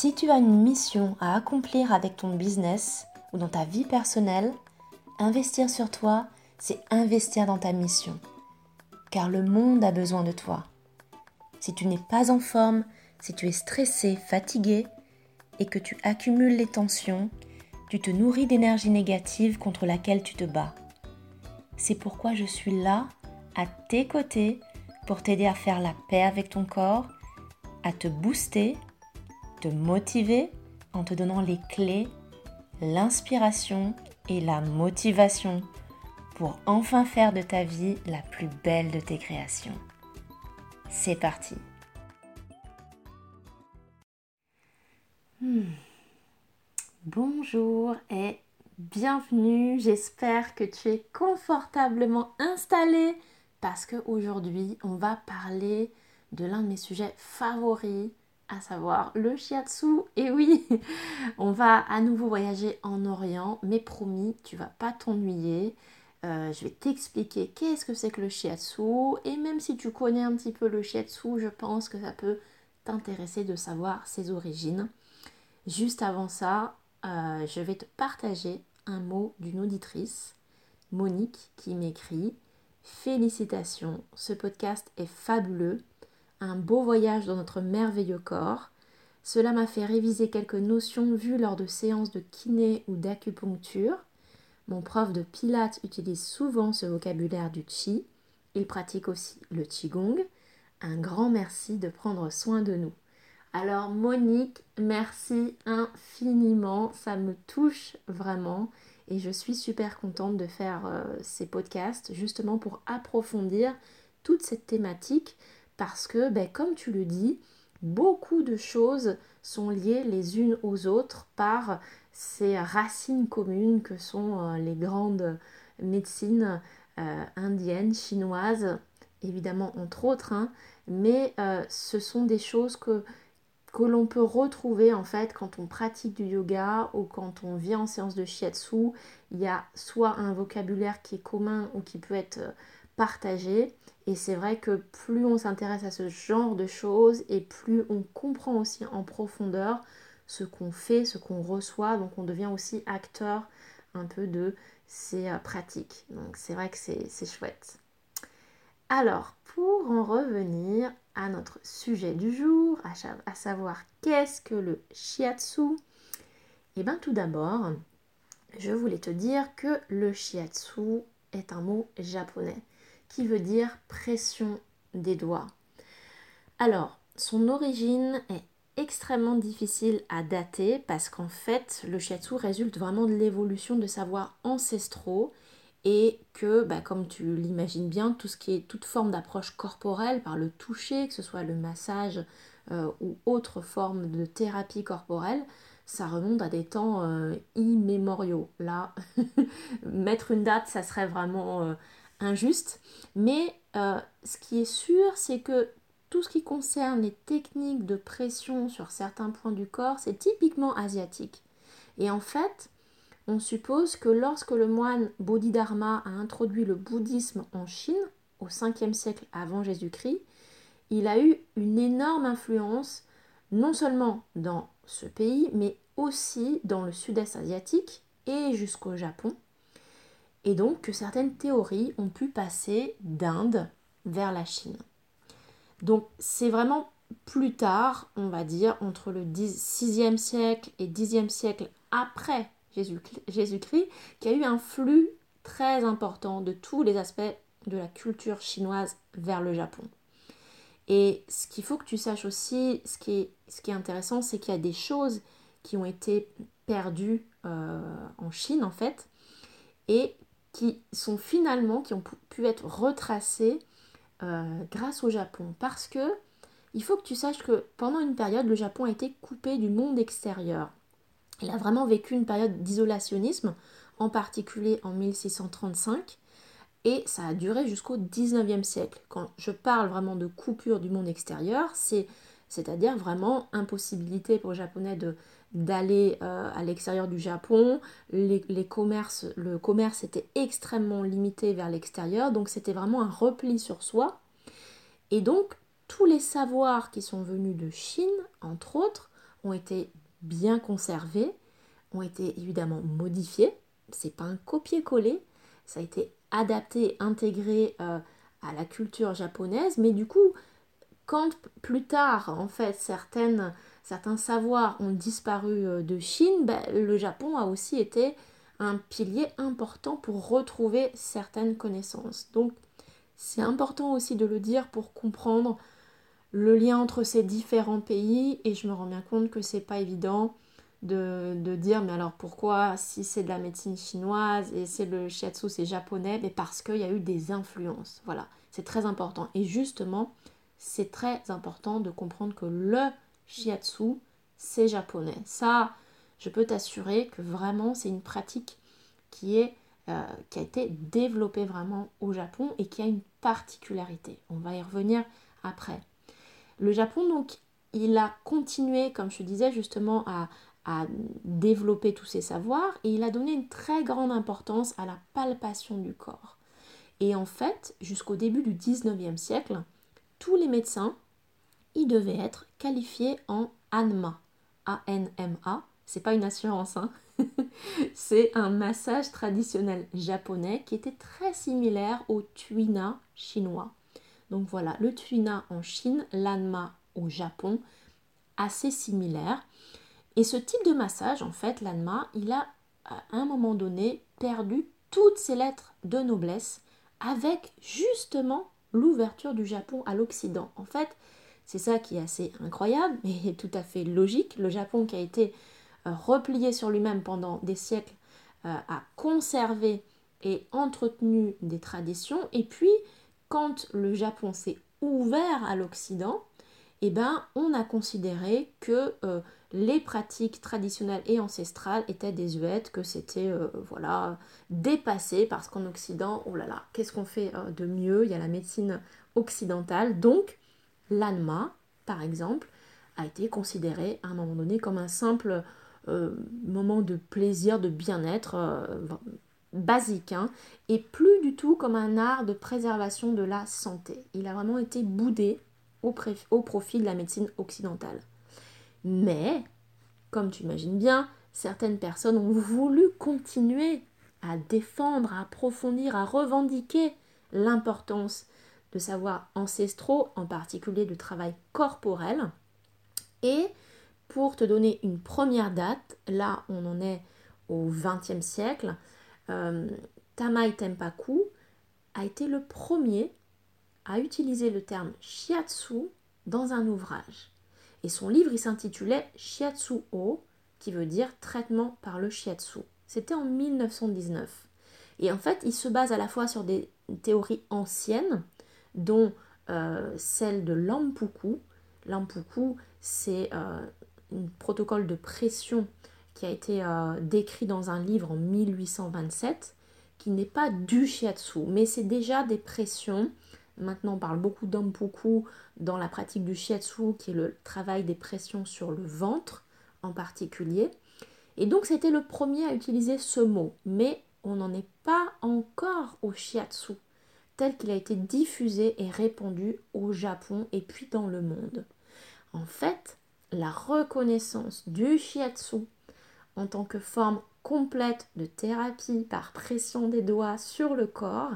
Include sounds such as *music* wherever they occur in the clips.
Si tu as une mission à accomplir avec ton business ou dans ta vie personnelle, investir sur toi, c'est investir dans ta mission. Car le monde a besoin de toi. Si tu n'es pas en forme, si tu es stressé, fatigué et que tu accumules les tensions, tu te nourris d'énergie négative contre laquelle tu te bats. C'est pourquoi je suis là, à tes côtés, pour t'aider à faire la paix avec ton corps, à te booster, te motiver en te donnant les clés, l'inspiration et la motivation pour enfin faire de ta vie la plus belle de tes créations. C'est parti hmm. Bonjour et bienvenue, j'espère que tu es confortablement installé parce qu'aujourd'hui on va parler de l'un de mes sujets favoris, à savoir le shiatsu. Et oui, *laughs* on va à nouveau voyager en Orient, mais promis, tu vas pas t'ennuyer. Euh, je vais t'expliquer qu'est-ce que c'est que le shiatsu et même si tu connais un petit peu le shiatsu, je pense que ça peut t'intéresser de savoir ses origines. Juste avant ça, euh, je vais te partager un mot d'une auditrice, Monique, qui m'écrit Félicitations, ce podcast est fabuleux, un beau voyage dans notre merveilleux corps. Cela m'a fait réviser quelques notions vues lors de séances de kiné ou d'acupuncture. Mon prof de pilates utilise souvent ce vocabulaire du chi. Il pratique aussi le qigong. Un grand merci de prendre soin de nous. Alors Monique, merci infiniment, ça me touche vraiment et je suis super contente de faire euh, ces podcasts justement pour approfondir toute cette thématique parce que ben, comme tu le dis, beaucoup de choses sont liées les unes aux autres par ces racines communes que sont euh, les grandes médecines euh, indiennes, chinoises, évidemment entre autres, hein. mais ce sont des choses que l'on peut retrouver en fait quand on pratique du yoga ou quand on vient en séance de shiatsu. Il y a soit un vocabulaire qui est commun ou qui peut être euh, partagé. Et c'est vrai que plus on s'intéresse à ce genre de choses et plus on comprend aussi en profondeur ce qu'on fait, ce qu'on reçoit. Donc on devient aussi acteur un peu de ces euh, pratiques. Donc c'est vrai que c'est chouette. Alors, pour en revenir à notre sujet du jour, à, savoir qu'est-ce que le shiatsu, eh bien tout d'abord, je voulais te dire que le shiatsu est un mot japonais qui veut dire pression des doigts. Alors, son origine est extrêmement difficile à dater parce qu'en fait, le shiatsu résulte vraiment de l'évolution de savoirs ancestraux et que, bah, comme tu l'imagines bien, tout ce qui est toute forme d'approche corporelle par le toucher, que ce soit le massage euh, ou autre forme de thérapie corporelle, ça remonte à des temps euh, immémoriaux. Là, *laughs* mettre une date, ça serait vraiment euh, injuste. Mais ce qui est sûr, c'est que tout ce qui concerne les techniques de pression sur certains points du corps, c'est typiquement asiatique. Et en fait, on suppose que lorsque le moine Bodhidharma a introduit le bouddhisme en Chine, au 5e siècle avant Jésus-Christ, il a eu une énorme influence non seulement dans ce pays, mais aussi dans le sud-est asiatique et jusqu'au Japon. Et donc que certaines théories ont pu passer d'Inde vers la Chine. Donc c'est vraiment plus tard, on va dire, entre le 6e siècle et 10e siècle après Jésus-Christ, qui a eu un flux très important de tous les aspects de la culture chinoise vers le Japon. Et ce qu'il faut que tu saches aussi, ce qui est, ce qui est intéressant, c'est qu'il y a des choses qui ont été perdues euh, en Chine en fait, et qui sont finalement, qui ont pu être retracées euh, grâce au Japon. Parce que il faut que tu saches que pendant une période, le Japon a été coupé du monde extérieur. Il a vraiment vécu une période d'isolationnisme, en particulier en 1635, et ça a duré jusqu'au 19e siècle. Quand je parle vraiment de coupure du monde extérieur, c'est c'est-à-dire vraiment impossibilité pour les Japonais de d'aller euh, à l'extérieur du Japon. Les, commerces, le commerce était extrêmement limité vers l'extérieur, donc c'était vraiment un repli sur soi. Et donc tous les savoirs qui sont venus de Chine, entre autres, ont été bien conservés, ont été évidemment modifiés. C'est pas un copier-coller, ça a été adapté, intégré euh, à la culture japonaise, mais du coup, quand plus tard, en fait, certaines, certains savoirs ont disparu euh, de Chine, ben, le Japon a aussi été un pilier important pour retrouver certaines connaissances. Donc, c'est important aussi de le dire pour comprendre le lien entre ces différents pays et je me rends bien compte que c'est pas évident de, dire mais alors pourquoi si c'est de la médecine chinoise et c'est le shiatsu c'est japonais mais parce qu'il y a eu des influences voilà c'est très important et justement c'est très important de comprendre que le shiatsu c'est japonais. Ça je peux t'assurer que vraiment c'est une pratique qui est euh, qui a été développée vraiment au Japon et qui a une particularité. On va y revenir après. Le Japon, donc, il a continué, comme je disais, justement, à, développer tous ses savoirs et il a donné une très grande importance à la palpation du corps. Et en fait, jusqu'au début du 19e siècle, tous les médecins, ils devaient être qualifiés en ANMA. A-N-M-A. C'est pas une assurance, hein. *laughs* c'est un massage traditionnel japonais qui était très similaire au tuina chinois. Donc voilà, le tuina en Chine, l'anma au Japon, assez similaire. Et ce type de massage, en fait, l'anma, il a à un moment donné perdu toutes ses lettres de noblesse avec justement l'ouverture du Japon à l'Occident. En fait, c'est ça qui est assez incroyable, mais tout à fait logique. Le Japon qui a été euh, replié sur lui-même pendant des siècles euh, a conservé et entretenu des traditions, et puis quand le Japon s'est ouvert à l'Occident, eh ben, on a considéré que euh, les pratiques traditionnelles et ancestrales étaient désuètes, que c'était voilà dépassé parce qu'en Occident, oh là là, qu'est-ce qu'on fait de mieux? Il y a la médecine occidentale, donc l'anma, par exemple, a été considéré à un moment donné comme un simple moment de plaisir, de bien-être basique, hein, et plus du tout comme un art de préservation de la santé. Il a vraiment été boudé au, au profit de la médecine occidentale. Mais, comme tu imagines bien, certaines personnes ont voulu continuer à défendre, à approfondir, à revendiquer l'importance de savoirs ancestraux, en particulier de travail corporel. Et pour te donner une première date, là on en est au XXe siècle, euh, Tamai Tempaku a été le premier à utiliser le terme shiatsu dans un ouvrage. Et son livre s'intitulait Shiatsu O, qui veut dire traitement par le shiatsu. C'était en 1919. Et en fait, il se base à la fois sur des théories anciennes, dont euh, celle de l'ampuku. L'ampuku, c'est euh, un protocole de pression qui a été euh, décrit dans un livre en 1827, qui n'est pas du shiatsu, mais c'est déjà des pressions. Maintenant, on parle beaucoup d'ampuku dans la pratique du shiatsu, qui est le travail des pressions sur le ventre en particulier. Et donc, c'était le premier à utiliser ce mot, mais on n'en est pas encore au shiatsu, tel qu'il a été diffusé et répandu au Japon et puis dans le monde. En fait, la reconnaissance du shiatsu en tant que forme complète de thérapie par pression des doigts sur le corps,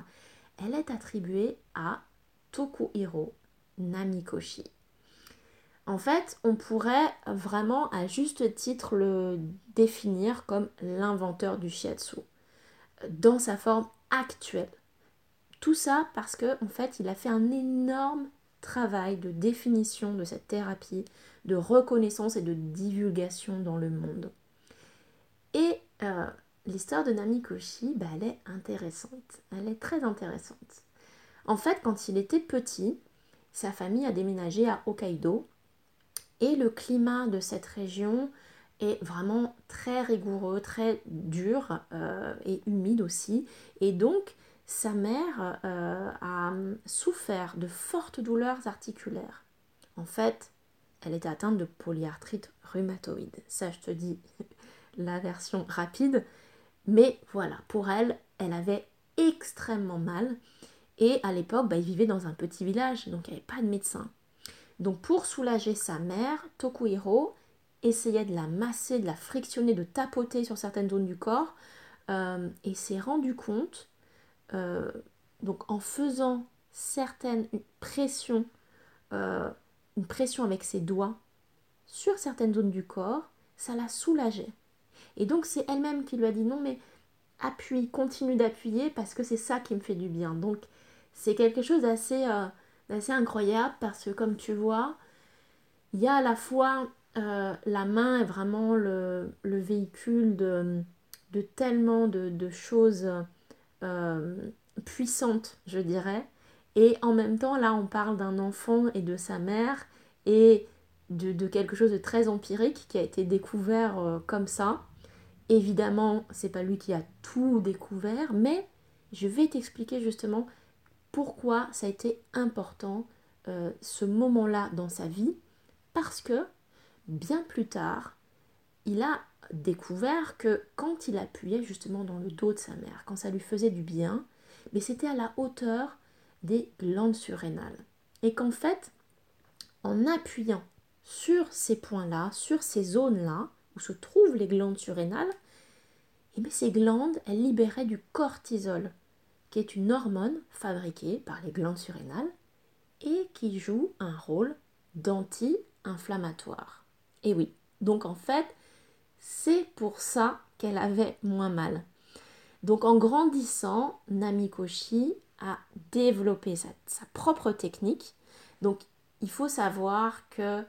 elle est attribuée à Tokuhiro Namikoshi. En fait, on pourrait vraiment à juste titre le définir comme l'inventeur du shiatsu dans sa forme actuelle. Tout ça parce qu'en en fait, il a fait un énorme travail de définition de cette thérapie, de reconnaissance et de divulgation dans le monde. Et euh, l'histoire de Namikoshi, bah, elle est intéressante. Elle est très intéressante. En fait, quand il était petit, sa famille a déménagé à Hokkaido et le climat de cette région est vraiment très rigoureux, très dur euh, et humide aussi. Et donc, sa mère euh, a souffert de fortes douleurs articulaires. En fait, elle était atteinte de polyarthrite rhumatoïde. Ça, je te dis, *laughs* la version rapide. Mais voilà, pour elle, elle avait extrêmement mal. Et à l'époque, bah, il vivait dans un petit village, donc il n'y avait pas de médecin. Donc pour soulager sa mère, Tokuhiro, essayait de la masser, de la frictionner, de tapoter sur certaines zones du corps euh, et s'est rendu compte, euh, donc en faisant certaines pressions, euh, une pression avec ses doigts sur certaines zones du corps, ça la soulageait. Et donc c'est elle-même qui lui a dit non mais appuie, continue d'appuyer parce que c'est ça qui me fait du bien. Donc c'est quelque chose d'assez incroyable parce que comme tu vois, il y a à la fois la main est vraiment le véhicule de tellement de, choses euh, puissantes, je dirais. Et en même temps, là, on parle d'un enfant et de sa mère et de, quelque chose de très empirique qui a été découvert euh, comme ça. Évidemment, c'est pas lui qui a tout découvert, mais je vais t'expliquer justement pourquoi ça a été important euh, ce moment-là dans sa vie, parce que bien plus tard, il a découvert que quand il appuyait justement dans le dos de sa mère, quand ça lui faisait du bien, mais c'était à la hauteur des glandes surrénales. Et qu'en fait, en appuyant sur ces points-là, sur ces zones-là, où se trouvent les glandes surrénales, et eh ces glandes, elles libéraient du cortisol, qui est une hormone fabriquée par les glandes surrénales et qui joue un rôle d'anti-inflammatoire. Et oui, donc en fait, c'est pour ça qu'elle avait moins mal. Donc en grandissant, Namikoshi a développé sa, propre technique. Donc il faut savoir que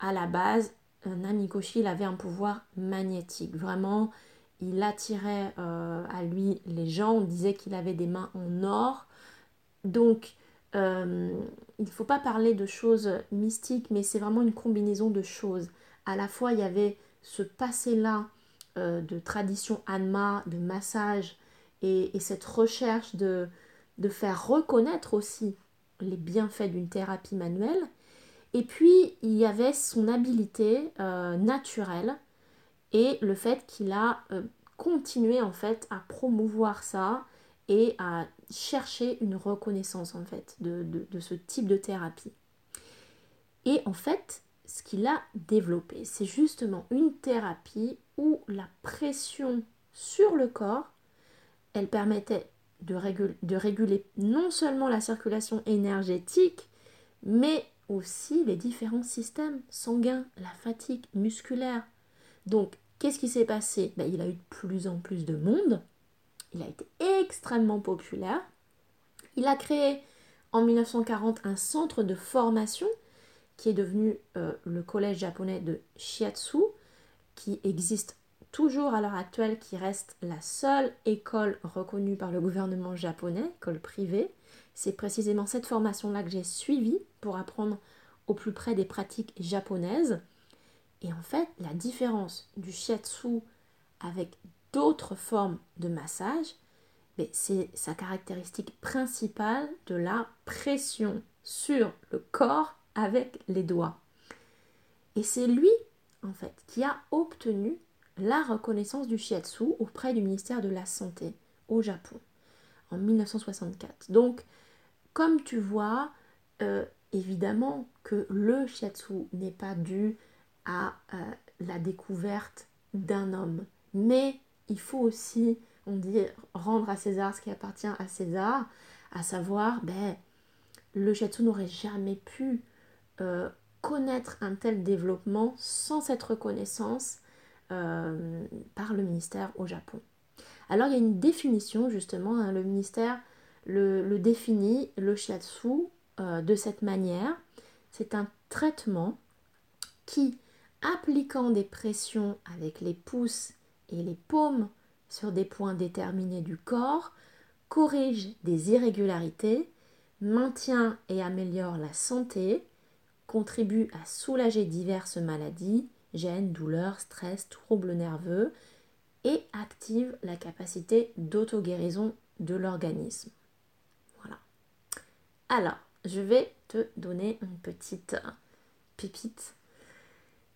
à la base, euh, Namikoshi avait un pouvoir magnétique. Vraiment, il attirait euh, à lui les gens. On disait qu'il avait des mains en or. Donc euh, il ne faut pas parler de choses mystiques, mais c'est vraiment une combinaison de choses. À la fois, il y avait ce passé-là euh, de tradition Anma, de massage, et, cette recherche de, faire reconnaître aussi les bienfaits d'une thérapie manuelle. Et puis, il y avait son habileté euh, naturelle et le fait qu'il a euh, continué en fait à promouvoir ça et à chercher une reconnaissance en fait de, de ce type de thérapie. Et en fait, ce qu'il a développé, c'est justement une thérapie où la pression sur le corps, elle permettait de réguler, non seulement la circulation énergétique, mais aussi les différents systèmes sanguins, la fatigue musculaire. Donc, qu'est-ce qui s'est passé? Ben, Il a eu de plus en plus de monde, il a été extrêmement populaire, il a créé en 1940 un centre de formation qui est devenu euh, le collège japonais de Shiatsu, qui existe toujours à l'heure actuelle, qui reste la seule école reconnue par le gouvernement japonais, école privée. C'est précisément cette formation-là que j'ai suivie pour apprendre au plus près des pratiques japonaises. Et en fait, la différence du shiatsu avec d'autres formes de massage, ben, c'est sa caractéristique principale de la pression sur le corps avec les doigts. Et c'est lui, en fait, qui a obtenu la reconnaissance du shiatsu auprès du ministère de la Santé au Japon en 1964. Donc, comme tu vois, euh, évidemment que le shiatsu n'est pas dû à euh, la découverte d'un homme, mais il faut aussi, on dit, rendre à César ce qui appartient à César, à savoir, ben, le shiatsu n'aurait jamais pu euh, connaître un tel développement sans cette reconnaissance euh, par le ministère au Japon. Alors il y a une définition justement, hein, le ministère le, définit, le shiatsu, euh, de cette manière. C'est un traitement qui, appliquant des pressions avec les pouces et les paumes sur des points déterminés du corps, corrige des irrégularités, maintient et améliore la santé, contribue à soulager diverses maladies, gênes, douleurs, stress, troubles nerveux et active la capacité d'auto-guérison de l'organisme. Voilà. Alors, je vais te donner une petite pépite.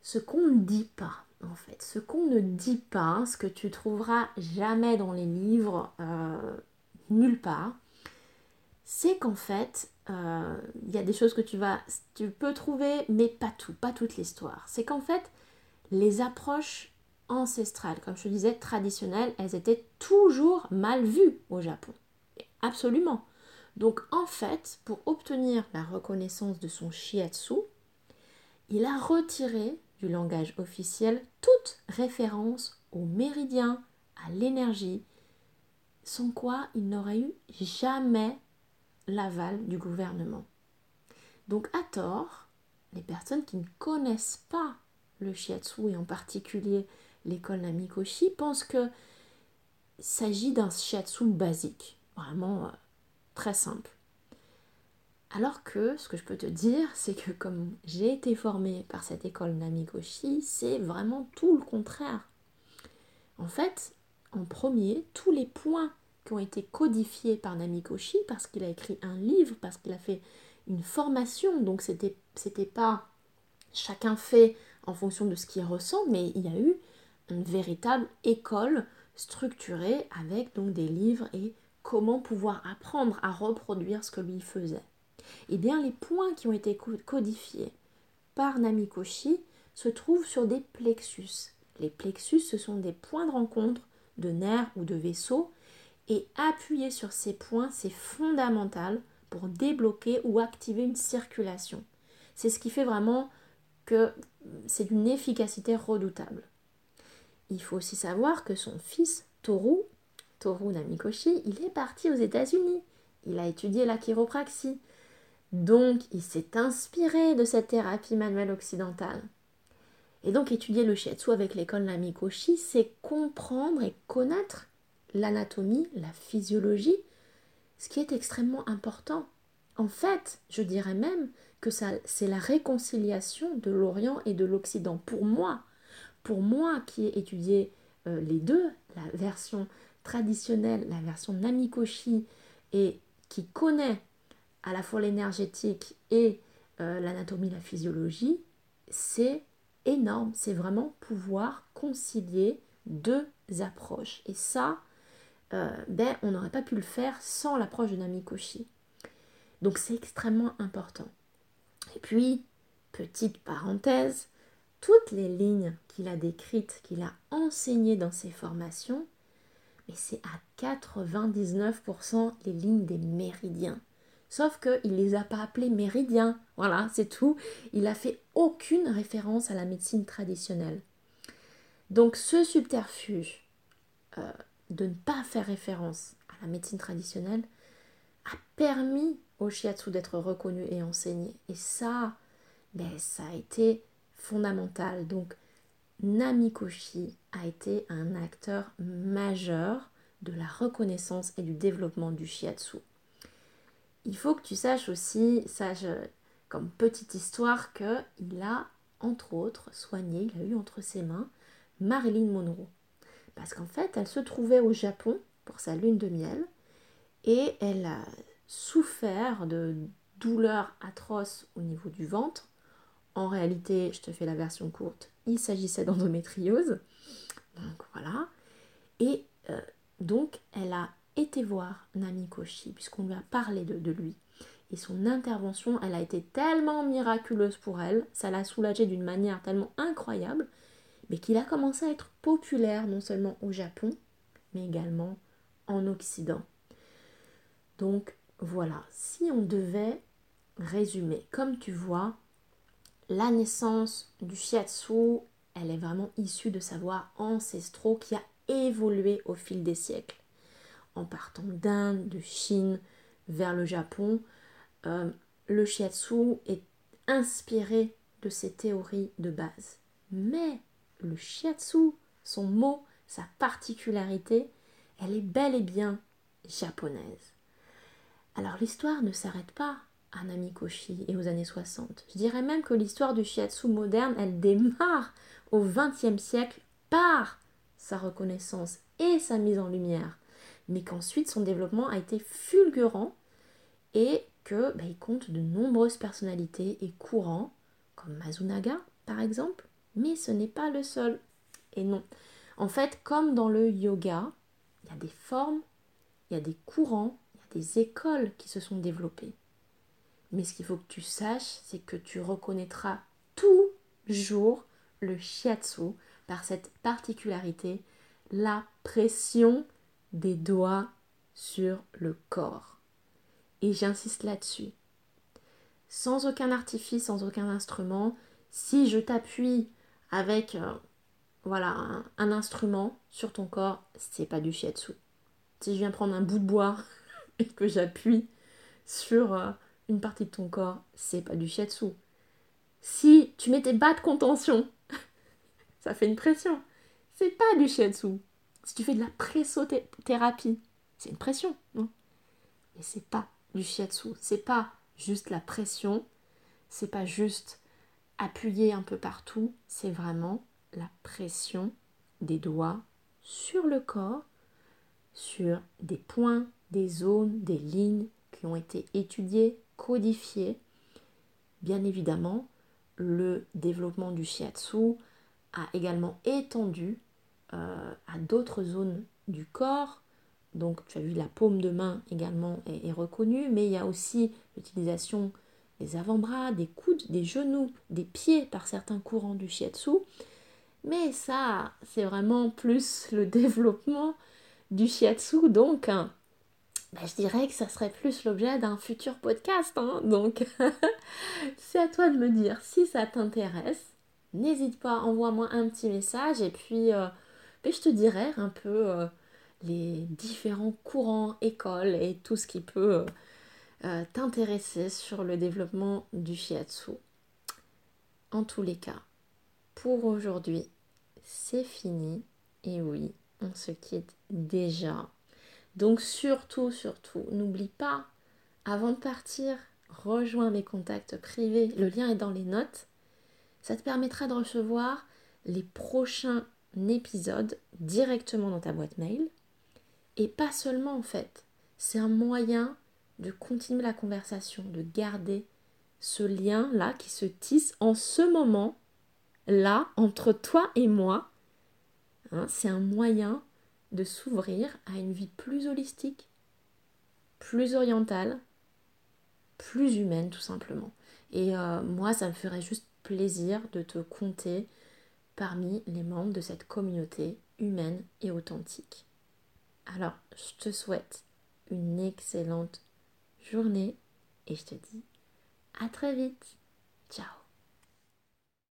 Ce qu'on ne dit pas, en fait, ce qu'on ne dit pas, ce que tu trouveras jamais dans les livres, euh, nulle part, c'est qu'en fait, euh, il y a des choses que tu vas, tu peux trouver, mais pas tout, pas toute l'histoire. C'est qu'en fait, les approches ancestrales, comme je te disais, traditionnelles, elles étaient toujours mal vues au Japon. Absolument. Donc en fait, pour obtenir la reconnaissance de son shiatsu, il a retiré du langage officiel toute référence au méridien, à l'énergie, sans quoi il n'aurait eu jamais l'aval du gouvernement. Donc à tort, les personnes qui ne connaissent pas le shiatsu et en particulier l'école Namikoshi pensent que s'agit d'un shiatsu basique, vraiment euh, très simple. Alors que ce que je peux te dire, c'est que comme j'ai été formée par cette école Namikoshi, c'est vraiment tout le contraire. En fait, en premier, tous les points qui ont été codifiés par Namikoshi, parce qu'il a écrit un livre, parce qu'il a fait une formation, donc c'était c'était pas chacun fait en fonction de ce qu'il ressent, mais il y a eu une véritable école structurée avec donc des livres et comment pouvoir apprendre à reproduire ce que lui faisait. Eh bien, les points qui ont été codifiés par Namikoshi se trouvent sur des plexus. Les plexus, ce sont des points de rencontre de nerfs ou de vaisseaux, et appuyer sur ces points, c'est fondamental pour débloquer ou activer une circulation. C'est ce qui fait vraiment que c'est d'une efficacité redoutable. Il faut aussi savoir que son fils, Toru, Toru Namikoshi, il est parti aux États-Unis. Il a étudié la chiropraxie. Donc, il s'est inspiré de cette thérapie manuelle occidentale. Et donc, étudier le shiatsu avec l'école Namikoshi, c'est comprendre et connaître l'anatomie, la physiologie, ce qui est extrêmement important. En fait, je dirais même que c'est la réconciliation de l'Orient et de l'Occident. Pour moi, pour moi qui ai étudié euh, les deux, la version traditionnelle, la version Namikoshi, et qui connaît à la fois l'énergétique et euh, l'anatomie, la physiologie, c'est énorme. C'est vraiment pouvoir concilier deux approches. Et ça, euh, ben, on n'aurait pas pu le faire sans l'approche de Namikoshi. Donc c'est extrêmement important. Et puis, petite parenthèse, toutes les lignes qu'il a décrites, qu'il a enseignées dans ses formations, mais c'est à 99% les lignes des méridiens. Sauf qu'il ne les a pas appelés méridiens. Voilà, c'est tout. Il n'a fait aucune référence à la médecine traditionnelle. Donc ce subterfuge euh, de ne pas faire référence à la médecine traditionnelle a permis au shiatsu d'être reconnu et enseigné. Et ça, ben, ça a été fondamental. Donc Namikoshi a été un acteur majeur de la reconnaissance et du développement du shiatsu. Il faut que tu saches aussi, sache comme petite histoire, qu'il a entre autres soigné, il a eu entre ses mains Marilyn Monroe. Parce qu'en fait, elle se trouvait au Japon pour sa lune de miel et elle a souffert de douleurs atroces au niveau du ventre. En réalité, je te fais la version courte, il s'agissait d'endométriose. Donc voilà. Et euh, donc, elle a été voir Namikoshi, puisqu'on lui a parlé de, lui. Et son intervention, elle a été tellement miraculeuse pour elle, ça l'a soulagée d'une manière tellement incroyable, mais qu'il a commencé à être populaire non seulement au Japon, mais également en Occident. Donc voilà, si on devait résumer, comme tu vois, la naissance du shiatsu, elle est vraiment issue de savoirs ancestraux qui a évolué au fil des siècles. En partant d'Inde, de Chine vers le Japon, euh, le shiatsu est inspiré de ces théories de base. Mais le shiatsu, son mot, sa particularité, elle est bel et bien japonaise. Alors l'histoire ne s'arrête pas à Namikoshi et aux années 60. Je dirais même que l'histoire du shiatsu moderne, elle démarre au XXe siècle par sa reconnaissance et sa mise en lumière, mais qu'ensuite son développement a été fulgurant et que bah, compte de nombreuses personnalités et courants, comme Mazunaga par exemple, mais ce n'est pas le seul. Et non. En fait, comme dans le yoga, il y a des formes, il y a des courants, il y a des écoles qui se sont développées. Mais ce qu'il faut que tu saches, c'est que tu reconnaîtras toujours le shiatsu par cette particularité, la pression des doigts sur le corps. Et j'insiste là-dessus. Sans aucun artifice, sans aucun instrument, si je t'appuie avec euh, voilà, un, instrument sur ton corps, c'est pas du shiatsu. Si je viens prendre un bout de bois *laughs* et que j'appuie sur euh, une partie de ton corps, c'est pas du shiatsu. Si tu mets tes bas de contention, *laughs* ça fait une pression. C'est pas du shiatsu. Si tu fais de la pressothérapie, c'est une pression, non? Mais c'est pas du shiatsu. C'est pas juste la pression. C'est pas juste appuyer un peu partout. C'est vraiment la pression des doigts sur le corps, sur des points, des zones, des lignes qui ont été étudiées, codifiées. Bien évidemment, le développement du shiatsu a également étendu euh, à d'autres zones du corps. Donc tu as vu la paume de main également est reconnue, mais il y a aussi l'utilisation des avant-bras, des coudes, des genoux, des pieds par certains courants du shiatsu. Mais ça, c'est vraiment plus le *laughs* développement du shiatsu. Donc, hein, bah, je dirais que ça serait plus l'objet d'un futur podcast. Hein. donc, *laughs* c'est à toi de me dire si ça t'intéresse. N'hésite pas, envoie-moi un petit message et puis euh, je te dirai un peu euh, les différents courants, écoles et tout ce qui peut euh, t'intéresser sur le développement du shiatsu. En tous les cas, pour aujourd'hui, c'est fini. Et oui, on se quitte déjà. Donc surtout, surtout, n'oublie pas, avant de partir, rejoins mes contacts privés. Le lien est dans les notes. Ça te permettra de recevoir les prochains épisodes directement dans ta boîte mail. Et pas seulement en fait. C'est un moyen de continuer la conversation, de garder ce lien-là qui se tisse en ce moment là, entre toi et moi, hein, c'est un moyen de s'ouvrir à une vie plus holistique, plus orientale, plus humaine tout simplement. Et euh, moi, ça me ferait juste plaisir de te compter parmi les membres de cette communauté humaine et authentique. Alors, je te souhaite une excellente journée et je te dis à très vite. Ciao